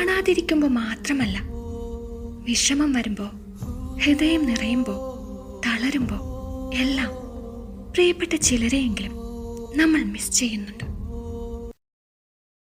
കാണാതിരിക്കുമ്പോൾ മാത്രമല്ല വിഷമം വരുമ്പോൾ ഹൃദയം നിറയുമ്പോൾ തളരുമ്പോൾ എല്ലാം പ്രിയപ്പെട്ട ചിലരെയെങ്കിലും നമ്മൾ മിസ് ചെയ്യുന്നുണ്ട്.